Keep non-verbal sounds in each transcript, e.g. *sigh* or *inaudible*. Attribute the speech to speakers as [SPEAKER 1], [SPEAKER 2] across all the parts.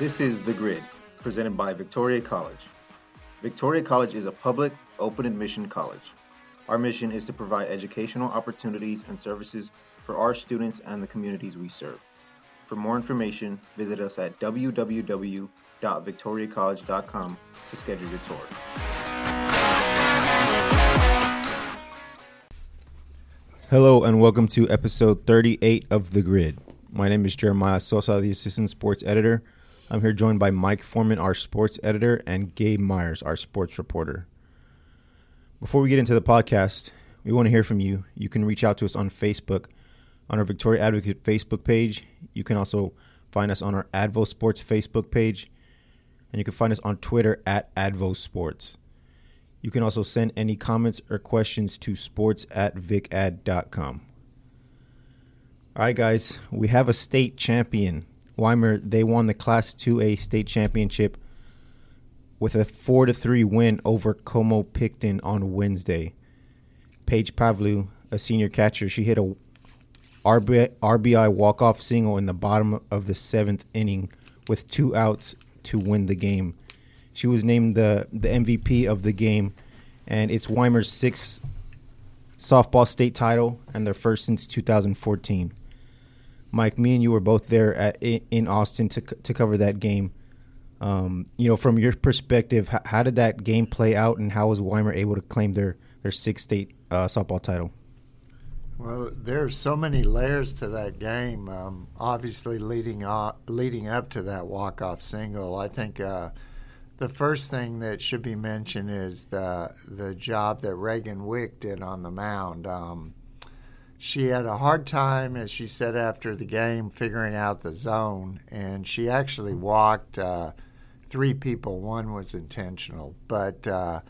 [SPEAKER 1] This is The Grid, presented by Victoria College. Victoria College is a public, open admission college. Our mission is to provide educational opportunities and services for our students and the communities we serve. For more information, visit us at www.victoriacollege.com to schedule your tour.
[SPEAKER 2] Hello and welcome to episode 38 of The Grid. My name is Jeremiah Sosa, the assistant sports editor. I'm here joined by Mike Forman, our sports editor, and Gabe Myers, our sports reporter. Before we get into the podcast, we want to hear from you. You can reach out to us on Facebook, on our Victoria Advocate Facebook page. You can also find us on our Advo Sports Facebook page, and you can find us on Twitter at Advo Sports. You can also send any comments or questions to sports at vicad.com. All right, guys, we have a state champion. Weimar, they won the Class 2A state championship with a 4 to 3 win over Como Pickton on Wednesday. Paige Pavlu, a senior catcher, she hit a RBI, RBI walk-off single in the bottom of the seventh inning with two outs to win the game. She was named the, the MVP of the game, and it's Weimar's sixth softball state title and their first since 2014. Mike, me and you were both there at, in Austin to to cover that game. Um, you know, from your perspective, how, how, did that game play out, and how was Weimar able to claim their their sixth state uh, softball title?
[SPEAKER 3] Well, there are so many layers to that game. Um, obviously, leading leading up to that walk off single, I think uh, the first thing that should be mentioned is the the job that Reagan Wick did on the mound. Um, she had a hard time, as she said after the game, figuring out the zone, and she actually walked uh, three people. One was intentional, but uh,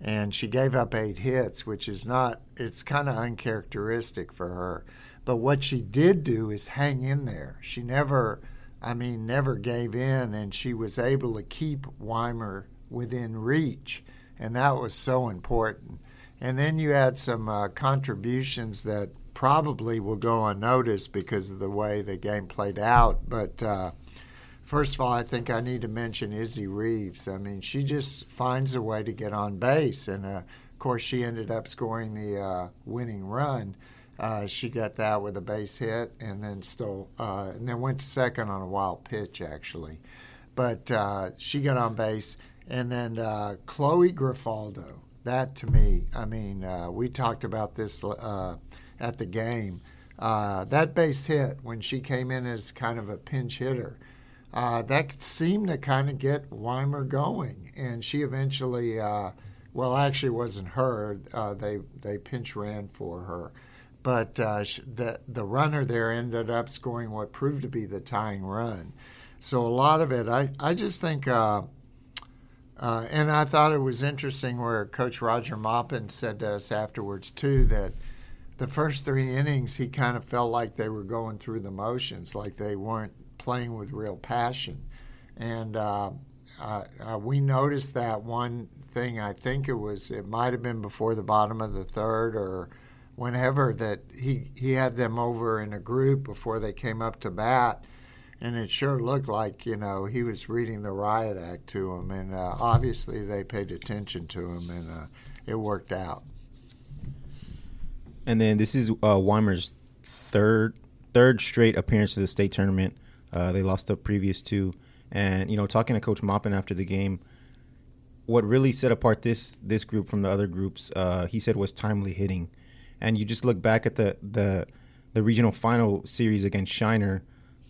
[SPEAKER 3] and she gave up eight hits, which is not. It's kind of uncharacteristic for her. But what she did do is hang in there. She never I mean, never gave in, and she was able to keep Weimar within reach, and that was so important. And then you had some uh, contributions that probably will go unnoticed because of the way the game played out. But uh, first of all, I think I need to mention Izzy Reeves. I mean, she just finds a way to get on base, and uh, of course, she ended up scoring the uh, winning run. Uh, she got that with a base hit, and then still, uh, and then went second on a wild pitch actually. But uh, she got on base, and then Chloe Grifaldo. That to me, I mean, we talked about this at the game. that base hit when she came in as kind of a pinch hitter. that seemed to kind of get Weimar going, and she eventually, well, actually, wasn't her. they they pinch ran for her but uh, the the runner there ended up scoring what proved to be the tying run. So a lot of it, I I just think, uh, uh, and I thought it was interesting where Coach Roger Maupin said to us afterwards too that the first three innings he kind of felt like they were going through the motions, like they weren't playing with real passion, and. Uh, uh, we noticed that one thing. I think it was it might have been before the bottom of the third, or whenever that he he had them over in a group before they came up to bat, and it sure looked like you know he was reading the riot act to them, and uh, obviously they paid attention to him, and uh, it worked out.
[SPEAKER 2] And then this is uh, Weimar's third third straight appearance to the state tournament. Uh, they lost the previous two, and you know talking to Coach Maupin after the game. What really set apart this this group from the other groups, uh, he said, was timely hitting and you just look back at the the the regional final series against Shiner,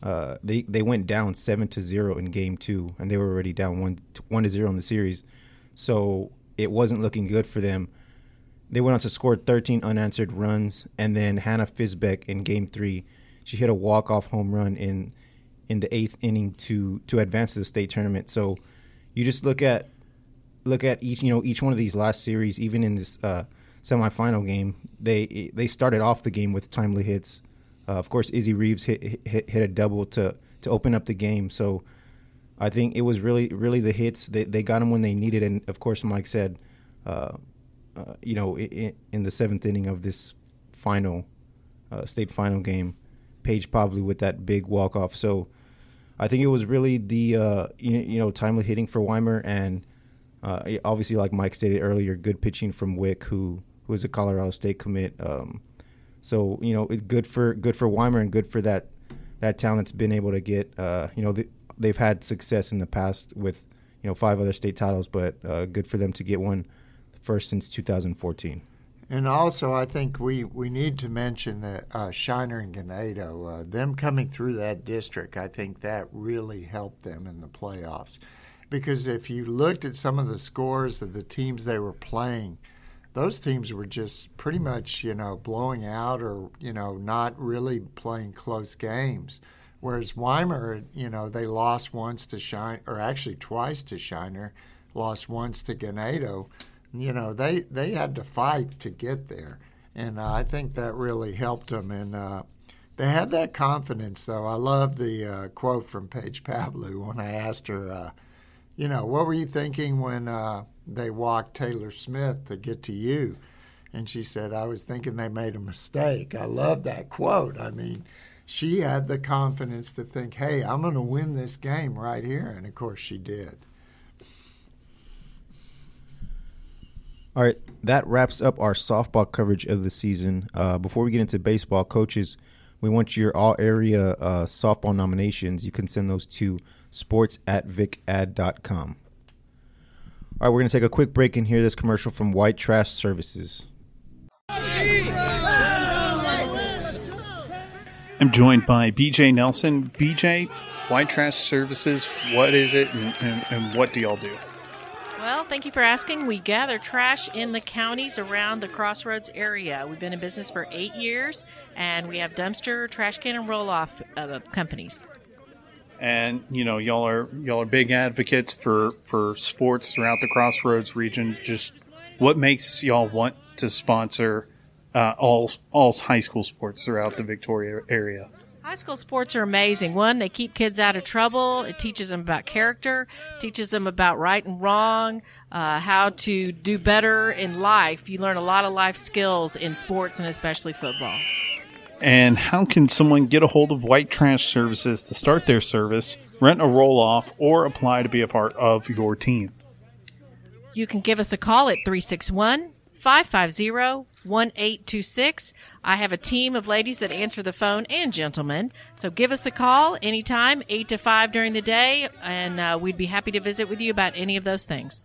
[SPEAKER 2] uh, they they went down seven to zero in game two, and they were already down one one to zero in the series, so it wasn't looking good for them. They went on to score 13 unanswered runs, and then Hannah Fisbeck in game three, she hit a walk off home run in in the eighth inning to to advance to the state tournament. So you just look at look at each you know each one of these last series, even in this. Uh, semifinal game, they they started off the game with timely hits. Uh, of course, Izzy Reeves hit, hit hit a double to to open up the game. So I think it was really really the hits. They they got them when they needed, and of course, Mike said, uh, uh, you know, in, in, the seventh inning of this final uh, state final game, Paige Pavlu with that big walk off. So I think it was really the uh, you, you know timely hitting for Weimar and uh, obviously like Mike stated earlier, good pitching from Wick, who who is a Colorado State commit. Um, so you know, it, good for good for Weimar and good for that that talent's been able to get. Uh, you know, the, they've had success in the past with you know five other state titles, but uh, good for them to get one first since 2014.
[SPEAKER 3] And also, I think we, we need to mention that uh, Shiner and Ganado, uh, them coming through that district, I think that really helped them in the playoffs. Because if you looked at some of the scores of the teams they were playing, those teams were just pretty much, you know, blowing out or, you know, not really playing close games. Whereas Weimar, you know, they lost once to Shiner, or actually twice to Shiner, lost once to Ganado you know, they, they had to fight to get there. And uh, I think that really helped them. And uh, they had that confidence, though. I love the uh, quote from Paige Pavlu when I asked her, uh, you know, what were you thinking when uh, they walked Taylor Smith to get to you? And she said, I was thinking they made a mistake. I love that quote. I mean, she had the confidence to think, hey, I'm going to win this game right here. And of course, she did.
[SPEAKER 2] All right, that wraps up our softball coverage of the season. Uh, before we get into baseball, coaches, we want your all area uh, softball nominations. You can send those to sports at vicad.com. All right, we're going to take a quick break and hear this commercial from White Trash Services.
[SPEAKER 4] I'm joined by BJ Nelson. BJ, White Trash Services, what is it and, and, and what do y'all do?
[SPEAKER 5] Thank you for asking. We gather trash in the counties around the Crossroads area. We've been in business for eight years, and we have dumpster, trash can, and roll off uh, companies.
[SPEAKER 4] And you know, y'all are y'all are big advocates for for sports throughout the Crossroads region. Just what makes y'all want to sponsor uh, all all high school sports throughout the Victoria area?
[SPEAKER 5] High school sports are amazing. One, they keep kids out of trouble. It teaches them about character, teaches them about right and wrong, uh, how to do better in life. You learn a lot of life skills in sports and especially football.
[SPEAKER 4] And how can someone get a hold of White Trash Services to start their service, rent a roll off, or apply to be a part of your team?
[SPEAKER 5] You can give us a call at 361 550 1826. I have a team of ladies that answer the phone and gentlemen. So give us a call anytime, 8 to 5 during the day, and uh, we'd be happy to visit with you about any of those things.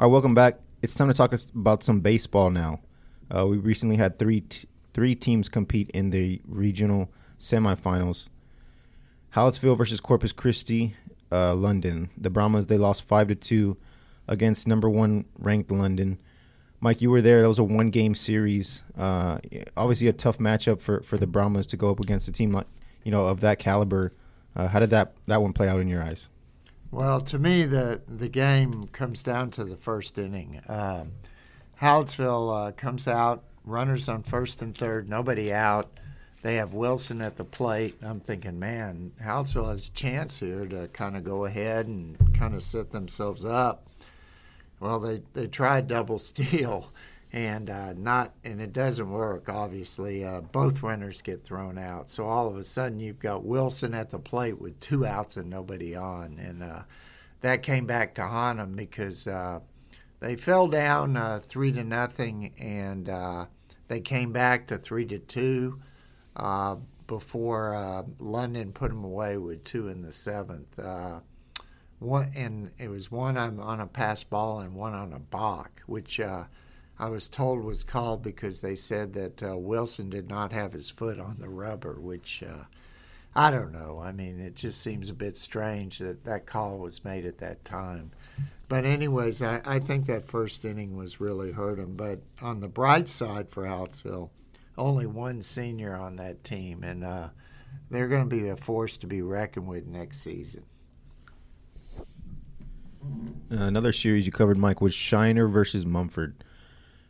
[SPEAKER 5] All
[SPEAKER 2] right, welcome back. It's time to talk about some baseball now. Uh, we recently had three t- three teams compete in the regional semifinals. Hallettsville versus Corpus Christi, uh, London. The Brahmas they lost five to two against number one ranked London. Mike, you were there. That was a one game series. Uh, obviously, a tough matchup for, for the Brahmas to go up against a team like you know of that caliber. Uh, how did that that one play out in your eyes?
[SPEAKER 3] Well, to me, the the game comes down to the first inning. Um, Hallettsville uh, comes out, runners on first and third, nobody out. They have Wilson at the plate. I'm thinking, man, Hallettsville has a chance here to kind of go ahead and kind of set themselves up. Well, they, they tried double steal *laughs* and uh, not and it doesn't work. Obviously, uh, both runners get thrown out. So all of a sudden, you've got Wilson at the plate with two outs and nobody on, and uh, that came back to haunt them because uh, they fell down uh, three to nothing, and uh, they came back to three to two uh, before uh, London put them away with two in the seventh. Uh, one and it was one on a pass ball and one on a balk, which uh, I was told was called because they said that uh, Wilson did not have his foot on the rubber, which. Uh, I don't know. I mean, it just seems a bit strange that that call was made at that time. But anyways, I, I think that first inning was really hurt him. But on the bright side for Hallettsville, only one senior on that team, and uh, they're going to be a force to be reckoned with next season.
[SPEAKER 2] Uh, another series you covered, Mike, was Shiner versus Mumford.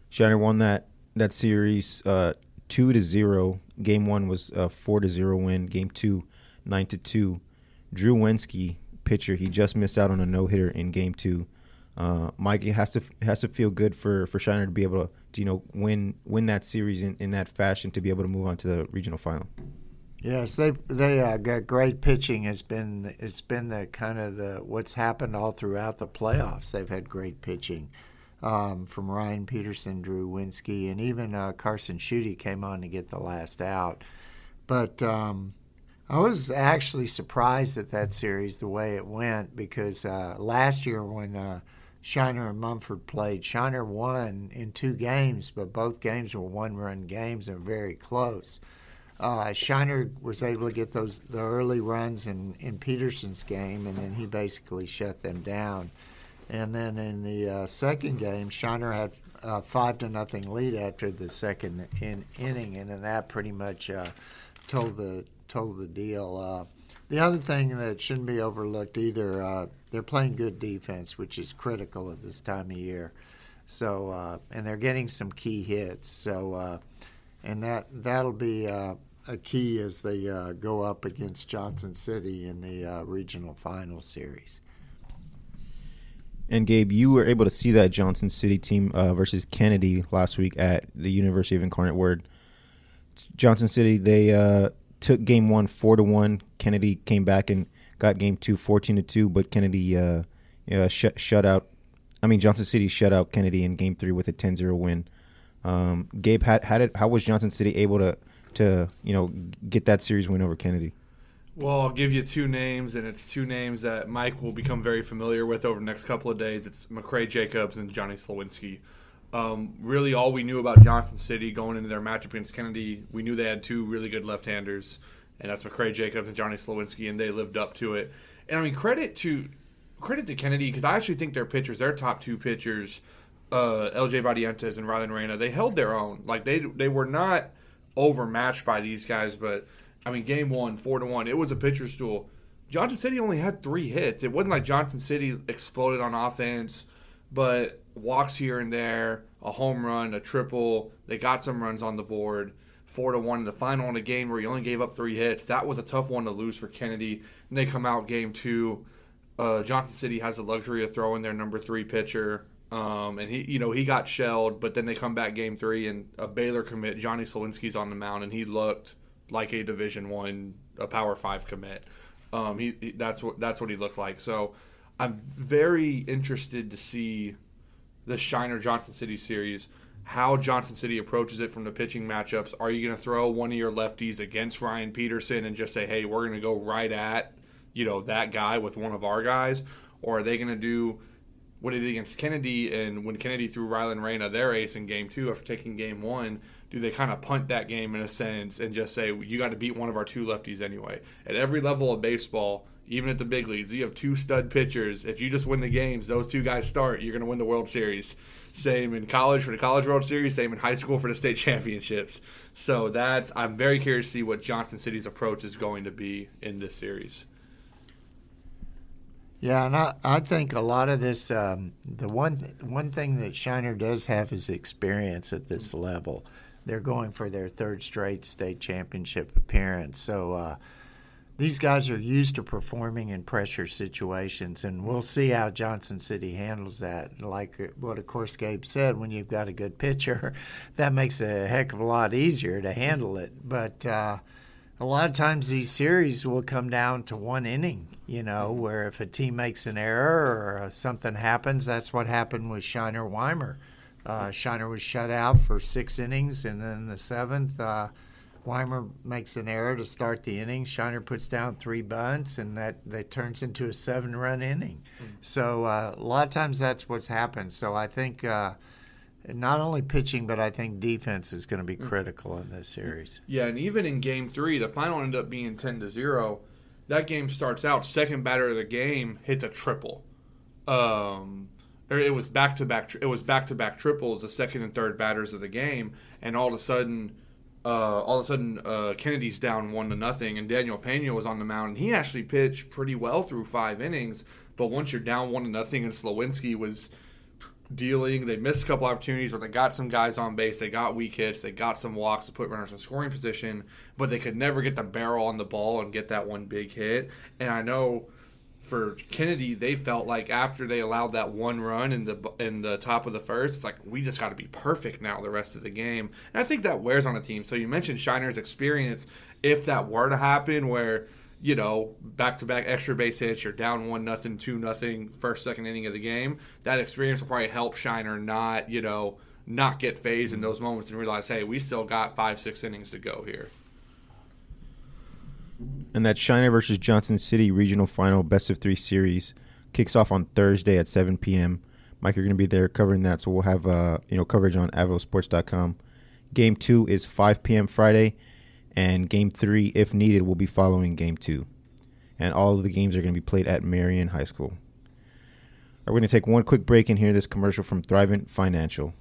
[SPEAKER 2] Shiner won that that series uh, two to zero. Game one was a four to zero win. Game two, nine to two. Drew Wensky, pitcher, he just missed out on a no hitter in game two. Uh, Mike, it has to has to feel good for for Shiner to be able to, to you know win win that series in, in that fashion to be able to move on to the regional final.
[SPEAKER 3] Yes, they they uh, got great pitching. Has been it's been the kind of the what's happened all throughout the playoffs. They've had great pitching um, from Ryan Peterson, Drew Winsky, and even uh, Carson Schutte came on to get the last out. But um, I was actually surprised at that series the way it went because uh, last year when uh, Shiner and Mumford played, Shiner won in two games, but both games were one-run games and very close. Uh, Shiner was able to get those the early runs in, in Peterson's game, and then he basically shut them down. And then in the uh, second game, Shiner had a five to nothing lead after the second in, inning, and then that pretty much uh, told the told the deal. The other thing that shouldn't be overlooked either, uh, they're playing good defense, which is critical at this time of year. So, uh, and they're getting some key hits. So, uh, and that that'll be uh, a key as they uh, go up against Johnson City in the uh, regional final series.
[SPEAKER 2] And Gabe, you were able to see that Johnson City team versus Kennedy last week at the University of Incarnate Word. Johnson City they took game one four to one. Kennedy came back and got game two 14 to two, but Kennedy uh, sh- shut out. I mean Johnson City shut out Kennedy in game three with a 10-0 win. Um, Gabe, how, how did how was Johnson City able to to you know get that series win over Kennedy?
[SPEAKER 6] Well, I'll give you two names, and it's two names that Mike will become very familiar with over the next couple of days. It's McCray Jacobs and Johnny Slowinski. Um, really, all we knew about Johnson City going into their matchup against Kennedy, we knew they had two really good left-handers, and that's McCray Jacobs and Johnny Slowinski, and they lived up to it. And I mean, credit to credit to Kennedy because I actually think their pitchers, their top two pitchers, uh, LJ Vadientes and Rylan Reyna, they held their own. Like they they were not overmatched by these guys, but I mean, game one, four to one, it was a pitcher's duel. Johnson City only had three hits. It wasn't like Johnson City exploded on offense, but walks here and there, a home run, a triple. They got some runs on the board. Four to one in the final in a game where he only gave up three hits. That was a tough one to lose for Kennedy. And they come out game two. Uh, Johnson City has the luxury of throwing their number three pitcher. Um, and he, you know, he got shelled, but then they come back game three and a Baylor commit, Johnny Slowinski's on the mound, and he looked like a Division One, a Power Five commit. Um, he, he, that's what that's what he looked like. So I'm very interested to see the Shiner Johnson City series. How Johnson City approaches it from the pitching matchups. Are you going to throw one of your lefties against Ryan Peterson and just say, "Hey, we're going to go right at you know that guy with one of our guys," or are they going to do what he did against Kennedy and when Kennedy threw Rylan Reyna their ace in game two after taking game one? do they kind of punt that game in a sense and just say you got to beat one of our two lefties anyway? At every level of baseball, even at the big leagues, you have two stud pitchers. If you just win the games, those two guys start, you're going to win the World Series. Same in college for the College World Series, same in high school for the state championships. So that's I'm very curious to see what Johnson City's approach is going to be in this series.
[SPEAKER 3] Yeah, and I, I think a lot of this, um, the one one thing that Shiner does have is experience at this level they're going for their third straight state championship appearance. So uh, these guys are used to performing in pressure situations, and we'll see how Johnson City handles that. Like uh, what, of course, Gabe said, when you've got a good pitcher, *laughs* that makes a heck of a lot easier to handle it. But uh, a lot of times these series will come down to one inning, you know, where if a team makes an error or uh, something happens, that's what happened with Shiner Weimar. Uh, Shiner was shut out for six innings, and then the seventh, uh, Weimar makes an error to start the inning. Shiner puts down three bunts, and that, that turns into a seven run inning. So uh, a lot of times that's what's happened. So I think uh, not only pitching, but I think defense is going to be mm. critical in this series.
[SPEAKER 6] Yeah, and even in game three, the final ended up being 10 to 0. That game starts out, second batter of the game hits a triple. Um, or it was back to back. It was back to back triples, the second and third batters of the game, and all of a sudden, uh, all of a sudden, uh, Kennedy's down one to nothing, and Daniel Pena was on the mound, and he actually pitched pretty well through five innings. But once you're down one to nothing, and Slowinski was dealing, they missed a couple opportunities or they got some guys on base, they got weak hits, they got some walks to put runners in scoring position, but they could never get the barrel on the ball and get that one big hit. And I know for Kennedy, they felt like after they allowed that one run in the in the top of the first, it's like we just got to be perfect now the rest of the game. And I think that wears on a team. So you mentioned Shiner's experience. If that were to happen, where you know back to back extra base hits, you're down one nothing, two nothing, first second inning of the game, that experience will probably help Shiner not you know not get phased in those moments and realize, hey, we still got five six innings to go here.
[SPEAKER 2] And that Shiner versus Johnson City regional final best of three series kicks off on Thursday at 7 p.m. Mike, you're going to be there covering that, so we'll have uh, you know coverage on AdvoSports.com. Game two is 5 p.m. Friday, and game three, if needed, will be following game two. And all of the games are going to be played at Marion High School. We're going to take one quick break and hear this commercial from Thrivent Financial.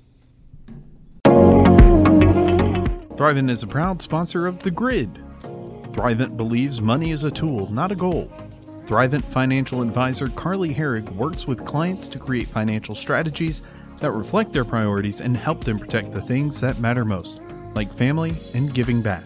[SPEAKER 7] Thrivent is a proud sponsor of The Grid Thrivent believes money is a tool, not a goal. Thrivent financial advisor Carly Herrig works with clients to create financial strategies that reflect their priorities and help them protect the things that matter most, like family and giving back.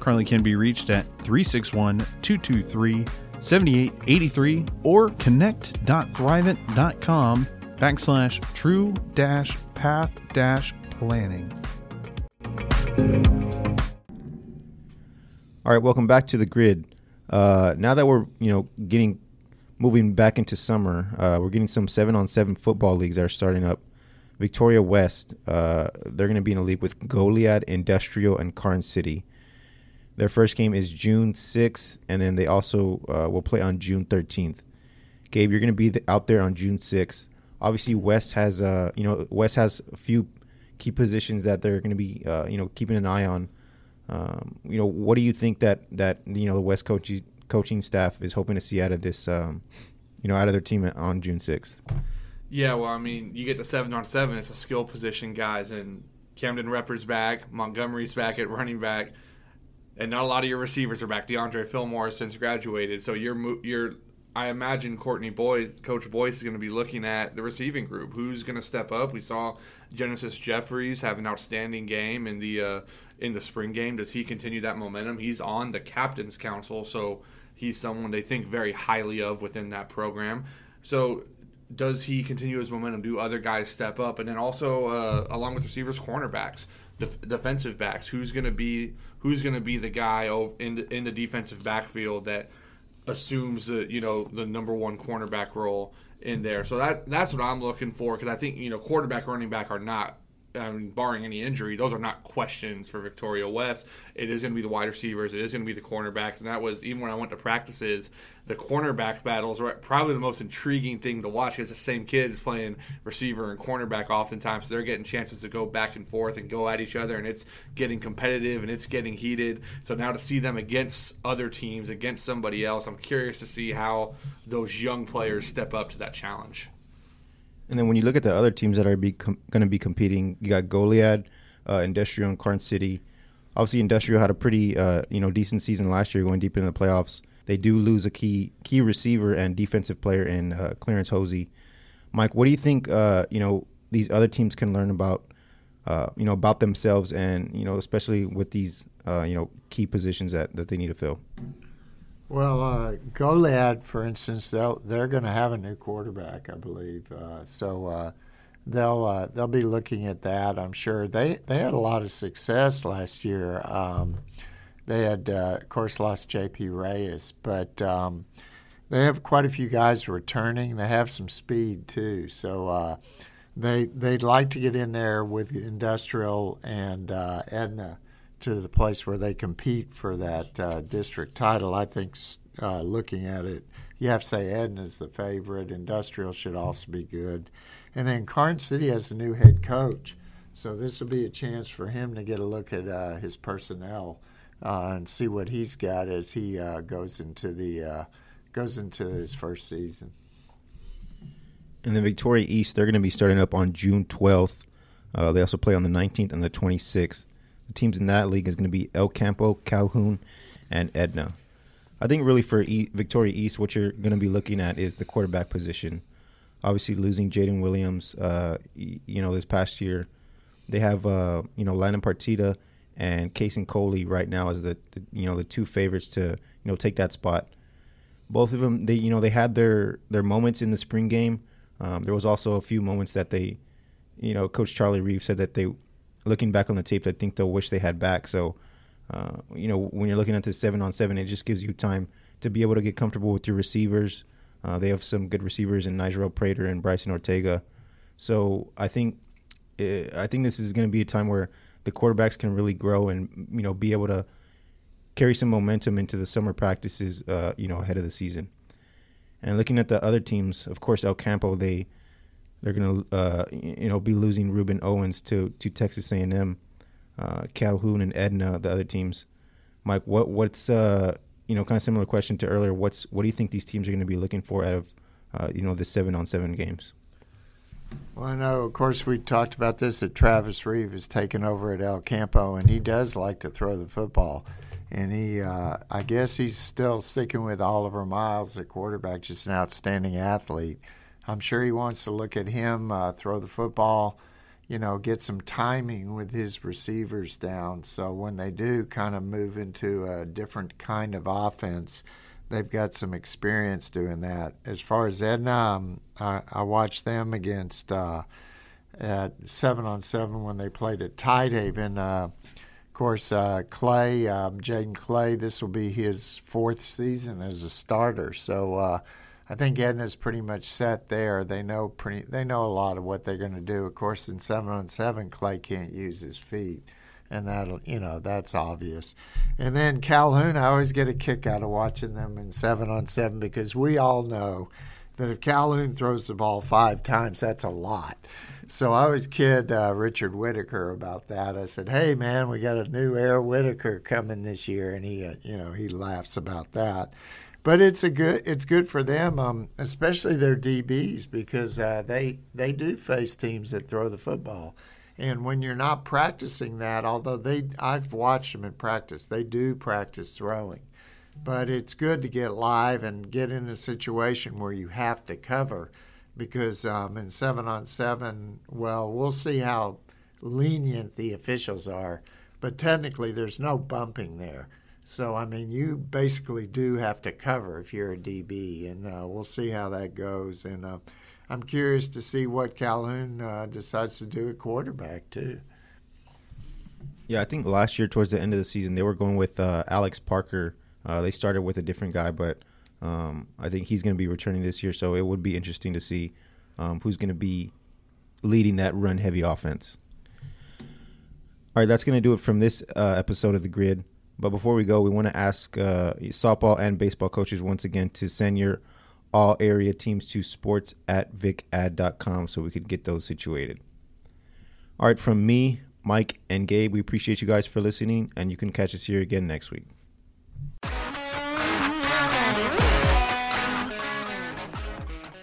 [SPEAKER 7] Carly can be reached at 361 223 7883 or connect.thrivent.com backslash true dash path dash planning.
[SPEAKER 2] All right, welcome back to the grid. Uh, now that we're you know getting moving back into summer, uh, we're getting some seven on seven football leagues that are starting up. Victoria West, uh, they're going to be in a league with Goliad, Industrial, and Karns City. Their first game is June 6th, and then they also uh, will play on June 13th. Gabe, you're going to be the, out there on June 6th. Obviously, West has uh, you know West has a few key positions that they're going to be uh, you know keeping an eye on. Um, you know, what do you think that that you know the West coaching coaching staff is hoping to see out of this, um, you know, out of their team on June sixth?
[SPEAKER 6] Yeah, well, I mean, you get the seven on seven. It's a skill position, guys, and Camden Repper's back, Montgomery's back at running back, and not a lot of your receivers are back. DeAndre Fillmore since graduated, so you're you're. I imagine Courtney Boyce, Coach Boyce, is going to be looking at the receiving group. Who's going to step up? We saw Genesis Jeffries have an outstanding game in the uh, in the spring game. Does he continue that momentum? He's on the captain's council, so he's someone they think very highly of within that program. So does he continue his momentum? Do other guys step up? And then also, uh, along with receivers, cornerbacks, def- defensive backs. Who's going to be who's going to be the guy in the, in the defensive backfield that assumes the you know the number one cornerback role in there? So that that's what I'm looking for because I think you know quarterback, running back are not I mean, barring any injury, those are not questions for Victoria West. It is going to be the wide receivers. It is going to be the cornerbacks, and that was even when I went to practices. The cornerback battles were probably the most intriguing thing to watch because the same kids playing receiver and cornerback oftentimes, so they're getting chances to go back and forth and go at each other, and it's getting competitive and it's getting heated. So now to see them against other teams, against somebody else, I'm curious to see how those young players step up to that challenge.
[SPEAKER 2] And then when you look at the other teams that are com- going to be competing, you got Goliad, uh, Industrial, and Karns City. Obviously, Industrial had a pretty uh, you know decent season last year, going deep into the playoffs. They do lose a key key receiver and defensive player in uh, Clarence Hosey. Mike, what do you think? Uh, you know these other teams can learn about uh, you know about themselves, and you know especially with these uh, you know key positions that that they need to fill.
[SPEAKER 3] Well, uh, Goliad, for instance, they'll, they're going to have a new quarterback, I believe. Uh, so uh, they'll uh, they'll be looking at that. I'm sure they they had a lot of success last year. Um, they had, uh, of course, lost J.P. Reyes, but um, they have quite a few guys returning. They have some speed too, so uh, they they'd like to get in there with Industrial and Edna to the place where they compete for that uh, district title. I think uh, looking at it, you have to say Edna's the favorite. Industrial should also be good. And then Karns City has a new head coach. So this will be a chance for him to get a look at uh, his personnel uh, and see what he's got as he uh, goes into the uh, goes into his first season.
[SPEAKER 2] And then Victoria East, they're going to be starting up on June 12th. they also play on the 19th and the 26th. The teams in that league is going to be El Campo, Calhoun, and Edna. I think really for e- Victoria East, what you're going to be looking at is the quarterback position. Obviously, losing Jaden Williams, uh, you know, this past year, they have uh, you know Landon Partida and Kason Coley right now as the, the, you know the two favorites to you know take that spot. both of them, they you know they had their their moments in the spring game. Um, there was also a few moments that they, you know, Coach Charlie Reeve said that they, looking back on the tape, I think they'll wish they had back. So, uh, you know, when you're looking at this seven on seven, it just gives you time to be able to get comfortable with your receivers. Uh, they have some good receivers in Nigel Prater and Bryson Ortega. So I think eh, I think this is going to be a time where the quarterbacks can really grow and you know be able to carry some momentum into the summer practices, uh, you know, ahead of the season. And looking at the other teams, of course, El Campo they they're going to uh, you know be losing Rueben Owens to to Texas A&M, uh, Calhoun and Edna, the other teams. Mike, what what's uh, you know kind of similar question to earlier? What's what do you think these teams are going to be looking for out of uh, you know the seven on seven games?
[SPEAKER 3] Well, I know, of course, we talked about this that Travis Reeve has taken over at El Campo, and he does like to throw the football. And he, uh, I guess he's still sticking with Oliver Miles, the quarterback, just an outstanding athlete. I'm sure he wants to look at him uh, throw the football, you know, get some timing with his receivers down. So when they do kind of move into a different kind of offense, they've got some experience doing that. As far as Edna, um, I, I, watched them against uh, at seven on seven when they played at Tidehaven. Uh, of course, uh, Clay, um, Jaden Clay, this will be his fourth season as a starter. So uh, I think Edna's pretty much set there. They know pretty, they know a lot of what they're going to do. Of course, in seven on seven, Clay can't use his feet and that'll you know that's obvious. And then Calhoun, I always get a kick out of watching them in seven on seven because we all know that if Calhoun throws the ball five times, that's a lot. So I always kid uh, Richard Whitaker about that. I said, "Hey man, we got a new Air Whitaker coming this year," and he, uh, you know, he laughs about that. But it's a good, it's good for them, um, especially their DBs because uh, they they do face teams that throw the football. And when you're not practicing that, although they, I've watched them in practice, they do practice throwing. But it's good to get live and get in a situation where you have to cover because um, in seven on seven, well, we'll see how lenient the officials are, but technically there's no bumping there. So, I mean, you basically do have to cover if you're a DB, and uh, we'll see how that goes. And uh, I'm curious to see what Calhoun uh, decides to do at quarterback too.
[SPEAKER 2] Yeah, I think last year towards the end of the season they were going with uh, Alex Parker. Uh, they started with a different guy, but um, I think he's going to be returning this year. So it would be interesting to see um, who's going to be leading that run-heavy offense. All right, that's going to do it from this uh, episode of the Grid. But before we go, we want to ask uh, softball and baseball coaches once again to send your all area teams to sports at vicad.com so we could get those situated. All right, from me, Mike, and Gabe, we appreciate you guys for listening, and you can catch us here again next week.